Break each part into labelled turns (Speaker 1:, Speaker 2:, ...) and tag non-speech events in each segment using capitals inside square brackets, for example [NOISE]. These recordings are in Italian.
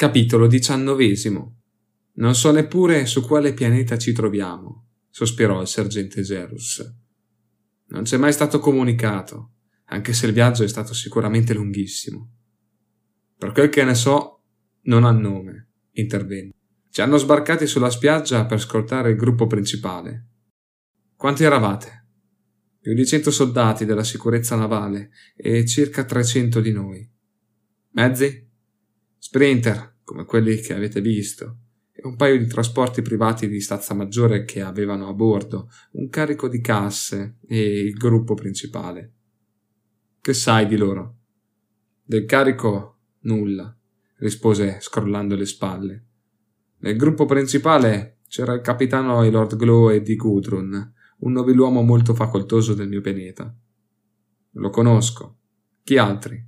Speaker 1: Capitolo XIX Non so neppure su quale pianeta ci troviamo, sospirò il sergente Zerus. Non c'è mai stato comunicato, anche se il viaggio è stato sicuramente lunghissimo. Per quel che ne so, non ha nome, intervenne. Ci hanno sbarcati sulla spiaggia per scortare il gruppo principale. Quanti eravate? Più di cento soldati della sicurezza navale e circa trecento di noi. Mezzi? Sprinter, come quelli che avete visto, e un paio di trasporti privati di stazza maggiore che avevano a bordo un carico di casse e il gruppo principale. Che sai di loro? Del carico nulla, rispose scrollando le spalle. Nel gruppo principale c'era il capitano Lord Glow e di Gudrun, un nobiluomo molto facoltoso del mio pianeta. Lo conosco. Chi altri?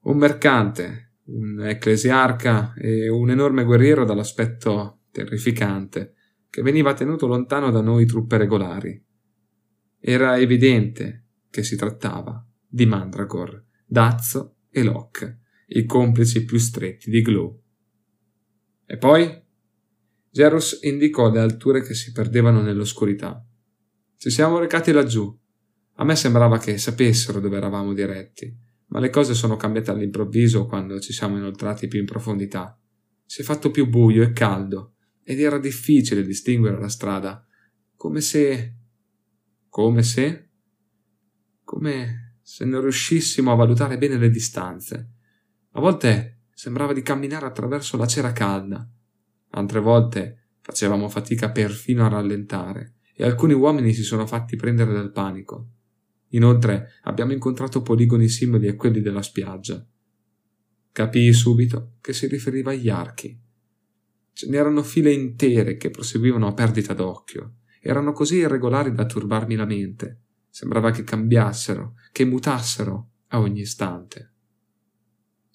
Speaker 1: Un mercante, un ecclesiarca e un enorme guerriero dall'aspetto terrificante, che veniva tenuto lontano da noi truppe regolari. Era evidente che si trattava di Mandragor, Dazzo e Locke, i complici più stretti di Glow. E poi? Gerus indicò le alture che si perdevano nell'oscurità. Ci siamo recati laggiù. A me sembrava che sapessero dove eravamo diretti, ma le cose sono cambiate all'improvviso quando ci siamo inoltrati più in profondità. Si è fatto più buio e caldo, ed era difficile distinguere la strada, come se. come se. come se non riuscissimo a valutare bene le distanze. A volte sembrava di camminare attraverso la cera calda, altre volte facevamo fatica perfino a rallentare, e alcuni uomini si sono fatti prendere dal panico. Inoltre abbiamo incontrato poligoni simili a quelli della spiaggia. Capii subito che si riferiva agli archi. Ce n'erano file intere che proseguivano a perdita d'occhio. Erano così irregolari da turbarmi la mente. Sembrava che cambiassero, che mutassero a ogni istante.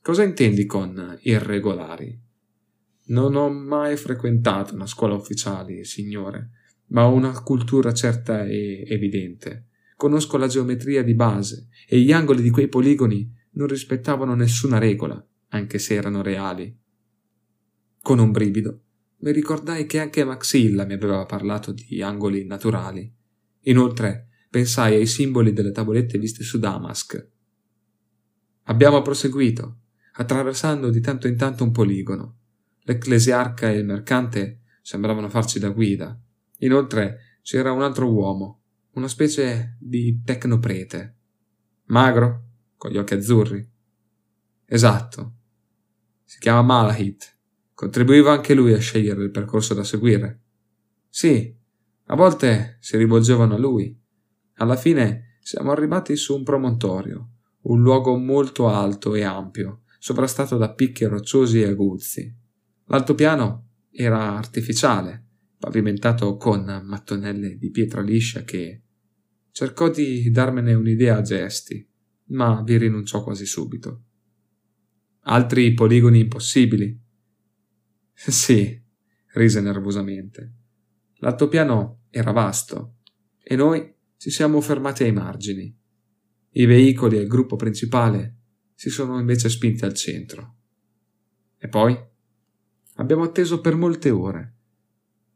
Speaker 1: Cosa intendi con irregolari? Non ho mai frequentato una scuola ufficiale, signore, ma ho una cultura certa e evidente conosco la geometria di base e gli angoli di quei poligoni non rispettavano nessuna regola, anche se erano reali. Con un brivido mi ricordai che anche Maxilla mi aveva parlato di angoli naturali. Inoltre pensai ai simboli delle tavolette viste su Damask. Abbiamo proseguito, attraversando di tanto in tanto un poligono. L'ecclesiarca e il mercante sembravano farci da guida. Inoltre c'era un altro uomo, una specie di tecnoprete. Magro, con gli occhi azzurri. Esatto. Si chiama Malahit. Contribuiva anche lui a scegliere il percorso da seguire. Sì, a volte si rivolgevano a lui. Alla fine siamo arrivati su un promontorio, un luogo molto alto e ampio, sovrastato da picchi rocciosi e aguzzi. L'altopiano era artificiale, pavimentato con mattonelle di pietra liscia che cercò di darmene un'idea a gesti, ma vi rinunciò quasi subito. Altri poligoni impossibili? [LAUGHS] Sì, rise nervosamente. L'altopiano era vasto e noi ci siamo fermati ai margini. I veicoli e il gruppo principale si sono invece spinti al centro. E poi abbiamo atteso per molte ore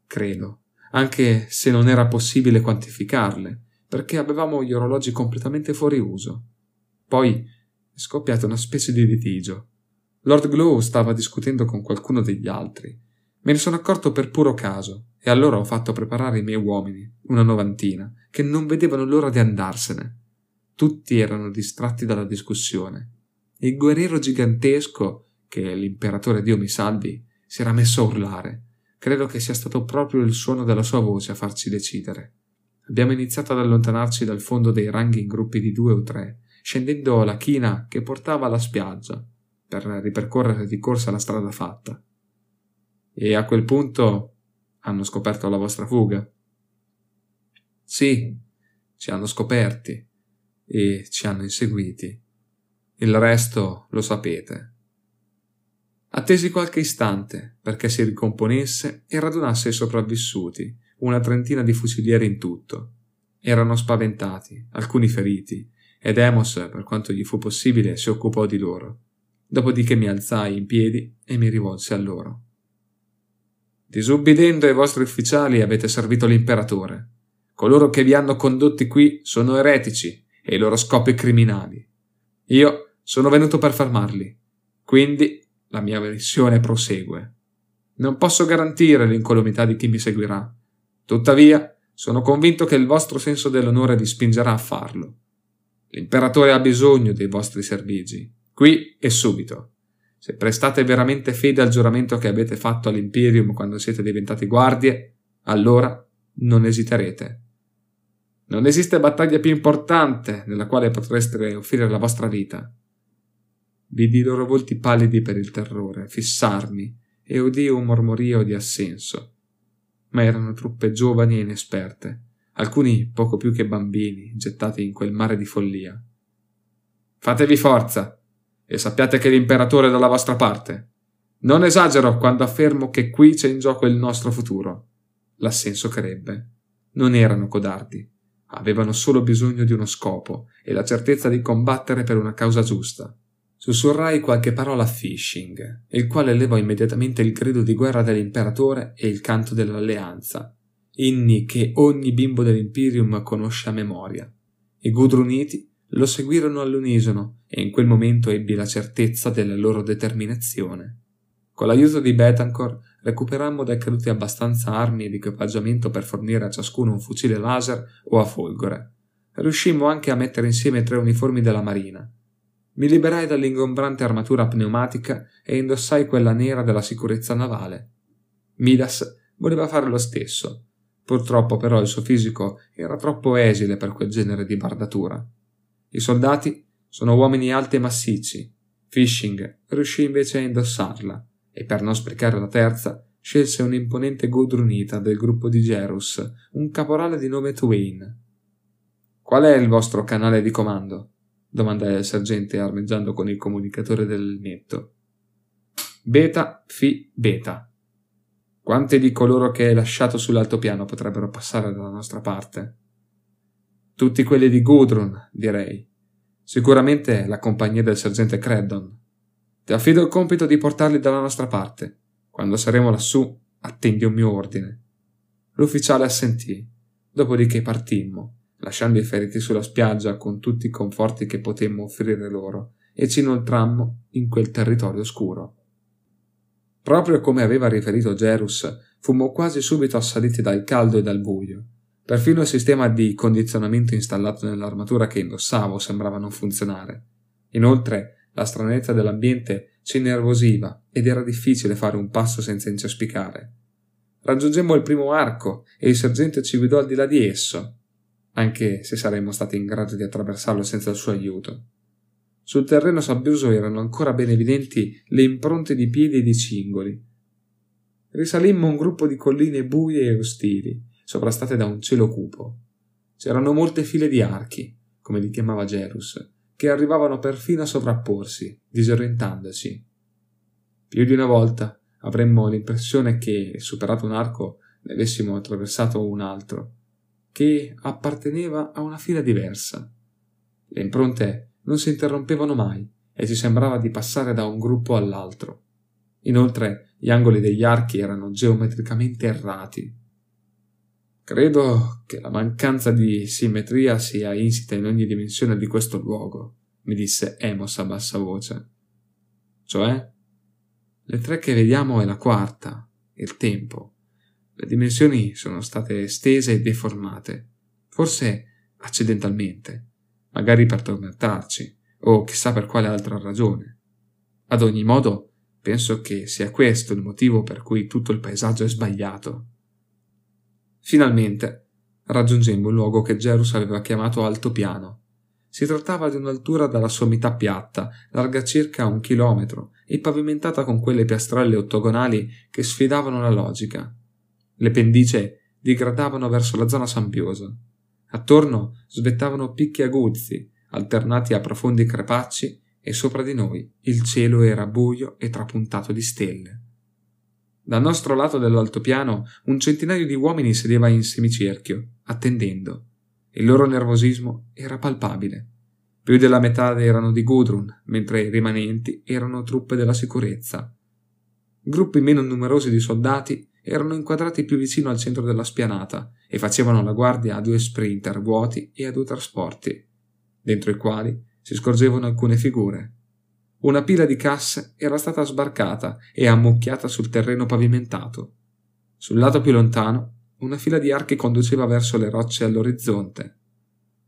Speaker 1: credo, anche se non era possibile quantificarle, perché avevamo gli orologi completamente fuori uso. Poi è scoppiata una specie di litigio. Lord Glow stava discutendo con qualcuno degli altri. Me ne sono accorto per puro caso, e allora ho fatto preparare i miei uomini, una novantina, che non vedevano l'ora di andarsene. Tutti erano distratti dalla discussione. Il guerriero gigantesco, che l'imperatore Dio mi salvi, si era messo a urlare Credo che sia stato proprio il suono della sua voce a farci decidere. Abbiamo iniziato ad allontanarci dal fondo dei ranghi in gruppi di due o tre, scendendo la china che portava alla spiaggia, per ripercorrere di corsa la strada fatta. E a quel punto hanno scoperto la vostra fuga. Sì, ci hanno scoperti e ci hanno inseguiti. Il resto lo sapete. Attesi qualche istante perché si ricomponesse e radunasse i sopravvissuti, una trentina di fusilieri in tutto. Erano spaventati, alcuni feriti, ed Emos, per quanto gli fu possibile, si occupò di loro. dopodiché mi alzai in piedi e mi rivolsi a loro. Disubbidendo ai vostri ufficiali avete servito l'imperatore. Coloro che vi hanno condotti qui sono eretici e i loro scopi criminali. Io sono venuto per fermarli, quindi la mia missione prosegue. Non posso garantire l'incolumità di chi mi seguirà. Tuttavia, sono convinto che il vostro senso dell'onore vi spingerà a farlo. L'imperatore ha bisogno dei vostri servigi, qui e subito. Se prestate veramente fede al giuramento che avete fatto all'Imperium quando siete diventati guardie, allora non esiterete. Non esiste battaglia più importante nella quale potreste offrire la vostra vita. Vidi i loro volti pallidi per il terrore, fissarmi, e udii un mormorio di assenso. Ma erano truppe giovani e inesperte, alcuni poco più che bambini, gettati in quel mare di follia. Fatevi forza, e sappiate che l'imperatore è dalla vostra parte. Non esagero quando affermo che qui c'è in gioco il nostro futuro. L'assenso crebbe. Non erano codardi. Avevano solo bisogno di uno scopo e la certezza di combattere per una causa giusta. Sussurrai qualche parola a Fishing, il quale levò immediatamente il grido di guerra dell'imperatore e il canto dell'alleanza, inni che ogni bimbo dell'Imperium conosce a memoria. I Gudruniti lo seguirono all'unisono e in quel momento ebbi la certezza della loro determinazione. Con l'aiuto di Betancourt recuperammo dai caduti abbastanza armi ed equipaggiamento per fornire a ciascuno un fucile laser o a folgore. Riuscimmo anche a mettere insieme tre uniformi della marina. Mi liberai dall'ingombrante armatura pneumatica e indossai quella nera della sicurezza navale. Midas voleva fare lo stesso. Purtroppo però il suo fisico era troppo esile per quel genere di bardatura. I soldati sono uomini alti e massicci. Fishing riuscì invece a indossarla e per non sprecare la terza scelse un'imponente Gudrunita del gruppo di Gerus, un caporale di nome Twain. Qual è il vostro canale di comando? Domandai al sergente armeggiando con il comunicatore dell'elmetto. Beta, Fi, Beta. Quanti di coloro che hai lasciato sull'altopiano potrebbero passare dalla nostra parte? Tutti quelli di Gudrun, direi. Sicuramente la compagnia del sergente Creddon. Ti affido il compito di portarli dalla nostra parte. Quando saremo lassù, attendi un mio ordine. L'ufficiale assentì, dopodiché partimmo, lasciando i feriti sulla spiaggia con tutti i conforti che potemmo offrire loro, e ci inoltrammo in quel territorio oscuro. Proprio come aveva riferito Gerus, fummo quasi subito assaliti dal caldo e dal buio, Perfino il sistema di condizionamento installato nell'armatura che indossavo sembrava non funzionare. Inoltre, la stranezza dell'ambiente ci innervosiva ed era difficile fare un passo senza incespicare. Raggiungemmo il primo arco e il sergente ci guidò al di là di esso, anche se saremmo stati in grado di attraversarlo senza il suo aiuto. Sul terreno sabbioso erano ancora ben evidenti le impronte di piedi e di cingoli. Risalimmo un gruppo di colline buie e ostili, sovrastate da un cielo cupo. C'erano molte file di archi, come li chiamava Gerus, che arrivavano perfino a sovrapporsi, disorientandoci. Più di una volta avremmo l'impressione che, superato un arco, ne avessimo attraversato un altro, che apparteneva a una fila diversa. Le impronte non si interrompevano mai e ci sembrava di passare da un gruppo all'altro. Inoltre gli angoli degli archi erano geometricamente errati, Credo che la mancanza di simmetria sia insita in ogni dimensione di questo luogo, mi disse Emos a bassa voce. Cioè? Le tre che vediamo è la quarta, il tempo. Le dimensioni sono state estese e deformate, forse accidentalmente, magari per tormentarci, o chissà per quale altra ragione. Ad ogni modo, penso che sia questo il motivo per cui tutto il paesaggio è sbagliato. Finalmente raggiungemmo il luogo che Gerus aveva chiamato altopiano. Si trattava di un'altura dalla sommità piatta, larga circa un chilometro e pavimentata con quelle piastrelle ottagonali che sfidavano la logica. Le pendicie digradavano verso la zona sabbiosa. Attorno svettavano picchi aguzzi, alternati a profondi crepacci, e sopra di noi il cielo era buio e trapuntato di stelle. Dal nostro lato dell'altopiano un centinaio di uomini sedeva in semicerchio, attendendo. Il loro nervosismo era palpabile. Più della metà erano di Gudrun, mentre i rimanenti erano truppe della sicurezza. Gruppi meno numerosi di soldati erano inquadrati più vicino al centro della spianata e facevano la guardia a due sprinter vuoti e a due trasporti, dentro i quali si scorgevano alcune figure. Una pila di casse era stata sbarcata e ammucchiata sul terreno pavimentato. Sul lato più lontano, una fila di archi conduceva verso le rocce all'orizzonte.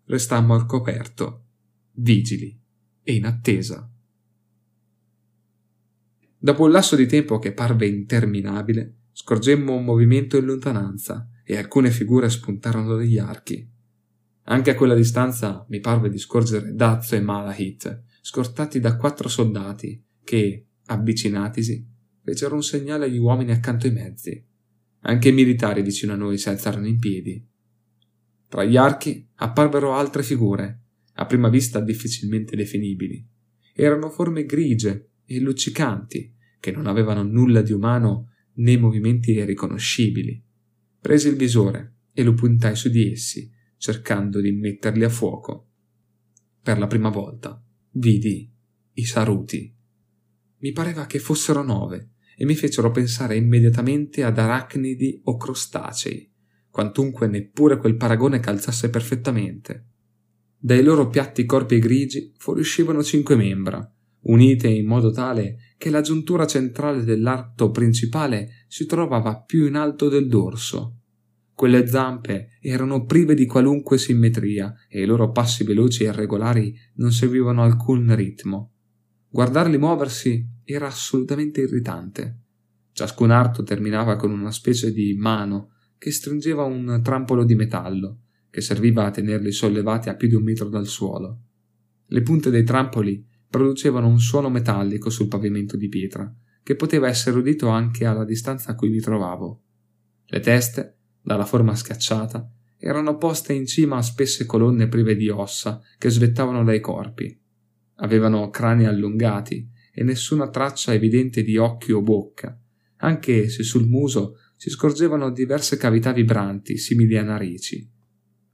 Speaker 1: Restammo al coperto vigili e in attesa. Dopo un lasso di tempo che parve interminabile, scorgemmo un movimento in lontananza e alcune figure spuntarono dagli archi. Anche a quella distanza mi parve di scorgere Dazzo e Malahit, scortati da quattro soldati che, avvicinatisi, fecero un segnale agli uomini accanto ai mezzi. Anche i militari vicino a noi si alzarono in piedi. Tra gli archi apparvero altre figure, a prima vista difficilmente definibili. Erano forme grigie e luccicanti, che non avevano nulla di umano né movimenti riconoscibili. Presi il visore e lo puntai su di essi, cercando di metterli a fuoco. Per la prima volta vidi i saruti. Mi pareva che fossero nove e mi fecero pensare immediatamente ad arachnidi o crostacei, quantunque neppure quel paragone calzasse perfettamente. Dai loro piatti corpi grigi fuoriuscivano cinque membra, unite in modo tale che la giuntura centrale dell'arto principale si trovava più in alto del dorso. Quelle zampe erano prive di qualunque simmetria e i loro passi veloci e irregolari non seguivano alcun ritmo. Guardarli muoversi era assolutamente irritante. Ciascun arto terminava con una specie di mano che stringeva un trampolo di metallo che serviva a tenerli sollevati a più di un metro dal suolo. Le punte dei trampoli producevano un suono metallico sul pavimento di pietra, che poteva essere udito anche alla distanza a cui mi trovavo. Le teste, dalla forma schiacciata, erano poste in cima a spesse colonne prive di ossa che svettavano dai corpi. Avevano crani allungati e nessuna traccia evidente di occhi o bocca, anche se sul muso si scorgevano diverse cavità vibranti simili a narici.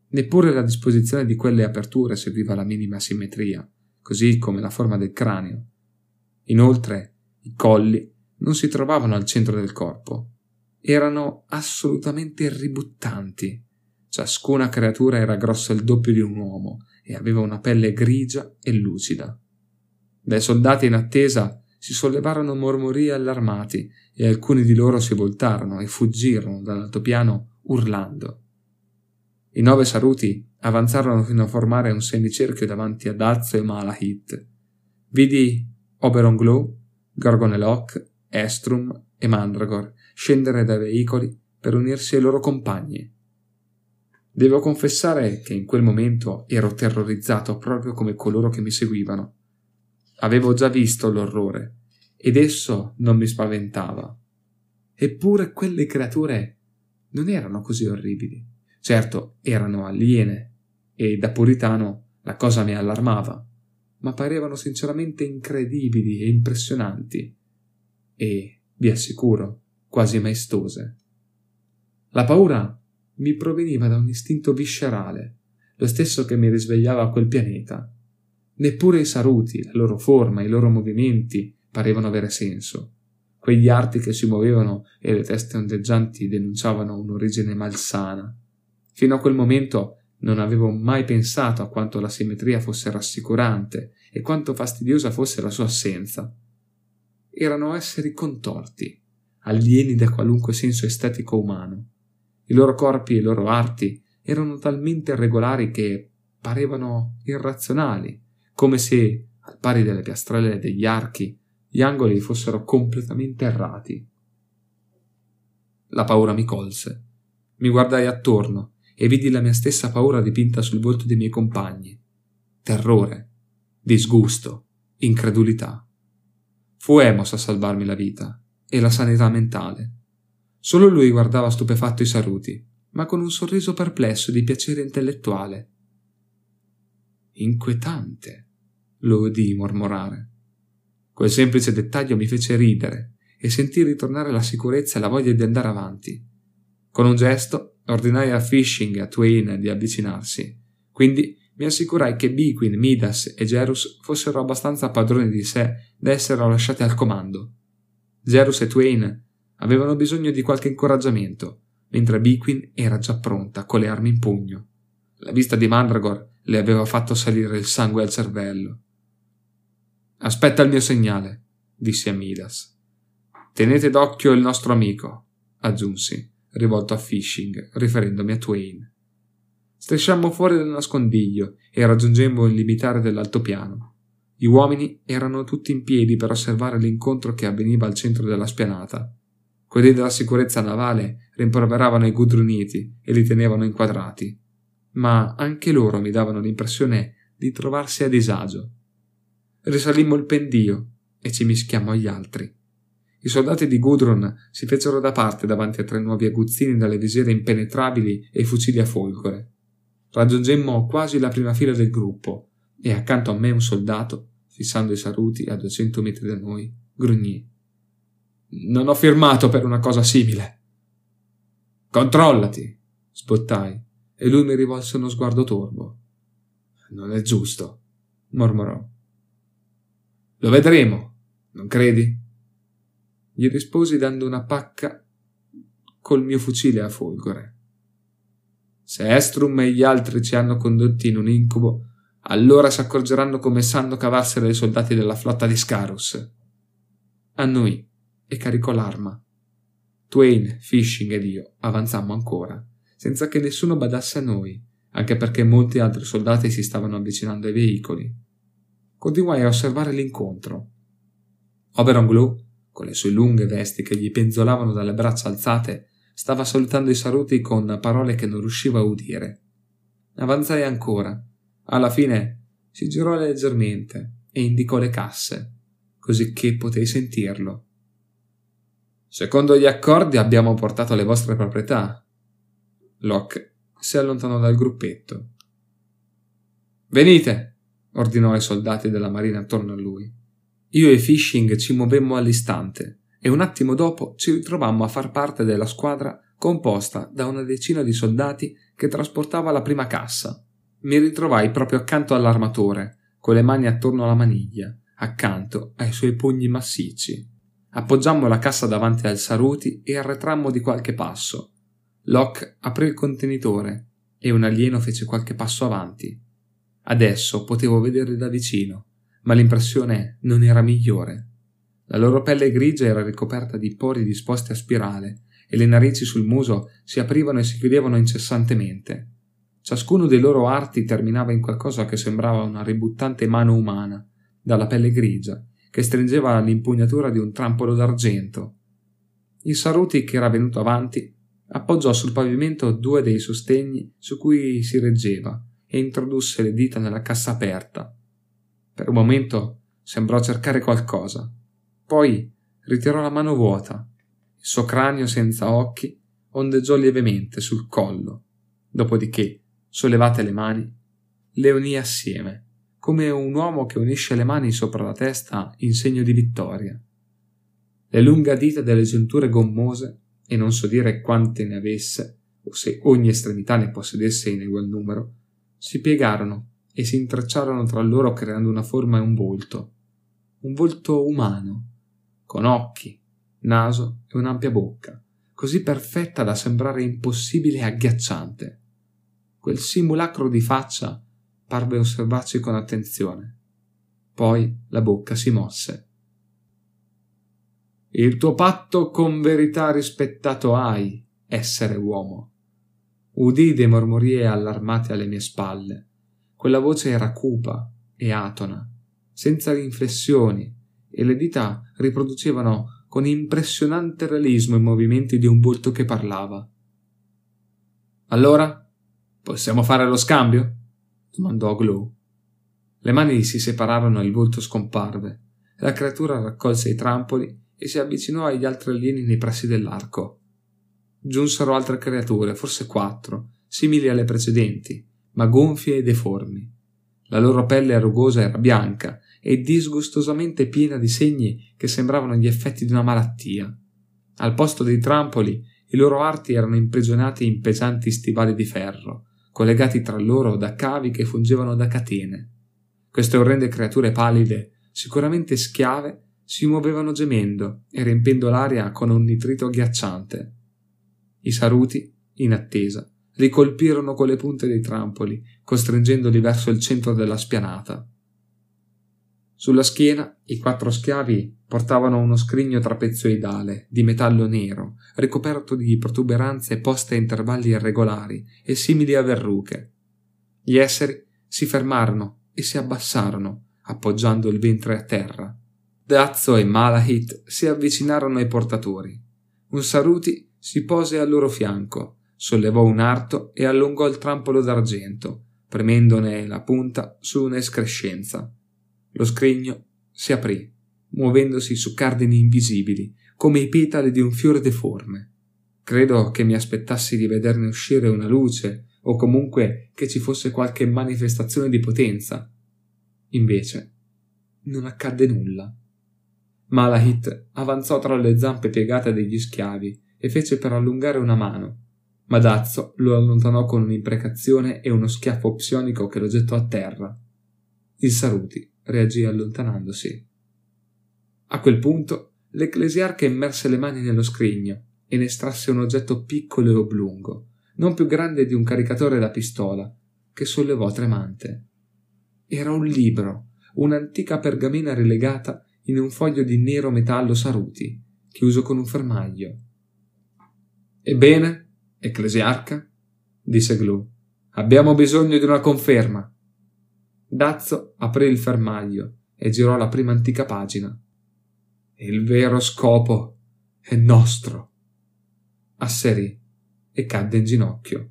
Speaker 1: Neppure la disposizione di quelle aperture seguiva la minima simmetria, così come la forma del cranio. Inoltre, i colli non si trovavano al centro del corpo. Erano assolutamente ributtanti. Ciascuna creatura era grossa il doppio di un uomo e aveva una pelle grigia e lucida. Dai soldati in attesa si sollevarono mormorii allarmati e alcuni di loro si voltarono e fuggirono dall'altopiano urlando. I nove saruti avanzarono fino a formare un semicerchio davanti a Dazzo e Malahit. Vidi Oberon Glow, Gorgonelok, Estrum e Mandragor scendere dai veicoli per unirsi ai loro compagni. Devo confessare che in quel momento ero terrorizzato proprio come coloro che mi seguivano. Avevo già visto l'orrore ed esso non mi spaventava. Eppure quelle creature non erano così orribili. Certo, erano aliene e da puritano la cosa mi allarmava, ma parevano sinceramente incredibili e impressionanti e, vi assicuro, quasi maestose. La paura mi proveniva da un istinto viscerale, lo stesso che mi risvegliava a quel pianeta. Neppure i saruti, la loro forma, i loro movimenti parevano avere senso. Quegli arti che si muovevano e le teste ondeggianti denunciavano un'origine malsana Fino a quel momento non avevo mai pensato a quanto la simmetria fosse rassicurante e quanto fastidiosa fosse la sua assenza. Erano esseri contorti, alieni da qualunque senso estetico umano. I loro corpi e i loro arti erano talmente irregolari che parevano irrazionali, come se, al pari delle piastrelle e degli archi, gli angoli fossero completamente errati. La paura mi colse. Mi guardai attorno e vidi la mia stessa paura dipinta sul volto dei miei compagni. Terrore, disgusto, incredulità. Fu Emos a salvarmi la vita e la sanità mentale. Solo lui guardava stupefatto i saluti, ma con un sorriso perplesso di piacere intellettuale. Inquietante, lo udii mormorare. Quel semplice dettaglio mi fece ridere e sentì ritornare la sicurezza e la voglia di andare avanti. Con un gesto ordinai a Fishing e a Twain di avvicinarsi, quindi mi assicurai che Biquin, Midas e Gerus fossero abbastanza padroni di sé da essere lasciati al comando. Gerus e Twain avevano bisogno di qualche incoraggiamento, mentre Biquin era già pronta con le armi in pugno. La vista di Mandragor le aveva fatto salire il sangue al cervello. Aspetta il mio segnale, dissi a Midas. Tenete d'occhio il nostro amico, aggiunsi, rivolto a Fishing, riferendomi a Twain. Strisciammo fuori dal nascondiglio e raggiungemmo il limitare dell'altopiano. Gli uomini erano tutti in piedi per osservare l'incontro che avveniva al centro della spianata. Quelli della sicurezza navale rimproveravano i gudruniti e li tenevano inquadrati, ma anche loro mi davano l'impressione di trovarsi a disagio. Risalimmo il pendio e ci mischiammo agli altri. I soldati di Gudrun si fecero da parte davanti a tre nuovi aguzzini dalle visiere impenetrabili e i fucili a folgore. Raggiungemmo quasi la prima fila del gruppo e accanto a me un soldato, fissando i saluti a duecento metri da noi, grugnì. Non ho firmato per una cosa simile. Controllati, spottai, e lui mi rivolse uno sguardo torvo. Non è giusto, mormorò. Lo vedremo, non credi? Gli risposi dando una pacca col mio fucile a folgore. Se Estrum e gli altri ci hanno condotti in un incubo, allora si accorgeranno come sanno cavarsene i soldati della flotta di Scarus. Annui e caricò l'arma. Twain, Fishing ed io avanzammo ancora, senza che nessuno badasse a noi, anche perché molti altri soldati si stavano avvicinando ai veicoli. Continuai a osservare l'incontro. Oberon Glue, con le sue lunghe vesti che gli penzolavano dalle braccia alzate, stava salutando i saluti con parole che non riusciva a udire. Avanzai ancora. Alla fine si girò leggermente e indicò le casse, così che potei sentirlo. Secondo gli accordi abbiamo portato le vostre proprietà. Locke si allontanò dal gruppetto. Venite, ordinò ai soldati della marina attorno a lui. Io e Fishing ci movemmo all'istante e un attimo dopo ci ritrovammo a far parte della squadra composta da una decina di soldati che trasportava la prima cassa. Mi ritrovai proprio accanto all'armatore, con le mani attorno alla maniglia, accanto ai suoi pugni massicci. Appoggiammo la cassa davanti al Saruti e arretrammo di qualche passo. Locke aprì il contenitore e un alieno fece qualche passo avanti. Adesso potevo vederli da vicino, ma l'impressione non era migliore. La loro pelle grigia era ricoperta di pori disposti a spirale e le narici sul muso si aprivano e si chiudevano incessantemente. Ciascuno dei loro arti terminava in qualcosa che sembrava una ributtante mano umana, dalla pelle grigia, che stringeva l'impugnatura di un trampolo d'argento. Il Saruti, che era venuto avanti, appoggiò sul pavimento due dei sostegni su cui si reggeva e introdusse le dita nella cassa aperta. Per un momento sembrò cercare qualcosa, poi ritirò la mano vuota. Il suo cranio senza occhi ondeggiò lievemente sul collo, dopodiché, sollevate le mani, le unì assieme come un uomo che unisce le mani sopra la testa in segno di vittoria. Le lunghe dita delle giunture gommose, e non so dire quante ne avesse, o se ogni estremità ne possedesse in egual numero, si piegarono e si intrecciarono tra loro creando una forma e un volto. Un volto umano, con occhi, naso e un'ampia bocca, così perfetta da sembrare impossibile e agghiacciante. Quel simulacro di faccia parve osservarci con attenzione. Poi la bocca si mosse. Il tuo patto con verità rispettato hai, essere uomo. Udii dei mormorie allarmati alle mie spalle. Quella voce era cupa e atona, senza inflessioni, e le dita riproducevano con impressionante realismo i movimenti di un volto che parlava. Allora? Possiamo fare lo scambio? domandò Glow. Le mani si separarono e il volto scomparve. La creatura raccolse i trampoli e si avvicinò agli altri alieni nei pressi dell'arco. Giunsero altre creature, forse quattro, simili alle precedenti, ma gonfie e deformi. La loro pelle rugosa era bianca e disgustosamente piena di segni che sembravano gli effetti di una malattia. Al posto dei trampoli, i loro arti erano imprigionati in pesanti stivali di ferro, collegati tra loro da cavi che fungevano da catene. Queste orrende creature pallide, sicuramente schiave, si muovevano gemendo e riempendo l'aria con un nitrito ghiacciante. I saruti, in attesa, li colpirono con le punte dei trampoli, costringendoli verso il centro della spianata. Sulla schiena i quattro schiavi portavano uno scrigno trapezoidale di metallo nero, ricoperto di protuberanze poste a intervalli irregolari e simili a verruche. Gli esseri si fermarono e si abbassarono, appoggiando il ventre a terra. Dazzo e Malahit si avvicinarono ai portatori. Un Saruti si pose al loro fianco, sollevò un arto e allungò il trampolo d'argento, premendone la punta su un'escrescenza. Lo scrigno si aprì, muovendosi su cardini invisibili, come i petali di un fiore deforme. Credo che mi aspettassi di vederne uscire una luce, o comunque che ci fosse qualche manifestazione di potenza. Invece non accadde nulla. Malahit avanzò tra le zampe piegate degli schiavi e fece per allungare una mano, ma Dazzo lo allontanò con un'imprecazione e uno schiaffo psionico che lo gettò a terra. Il Saruti reagì allontanandosi. A quel punto l'ecclesiarca immerse le mani nello scrigno e ne estrasse un oggetto piccolo e oblungo, non più grande di un caricatore da pistola, che sollevò tremante. Era un libro, un'antica pergamena rilegata in un foglio di nero metallo saruti, chiuso con un fermaglio. Ebbene, ecclesiarca, disse Glu, abbiamo bisogno di una conferma. Dazzo aprì il fermaglio e girò la prima antica pagina. Il vero scopo è nostro, asserì e cadde in ginocchio.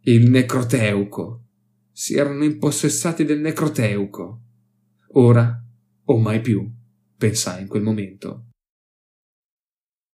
Speaker 1: Il necroteuco. Si erano impossessati del necroteuco. Ora o mai più, pensai in quel momento.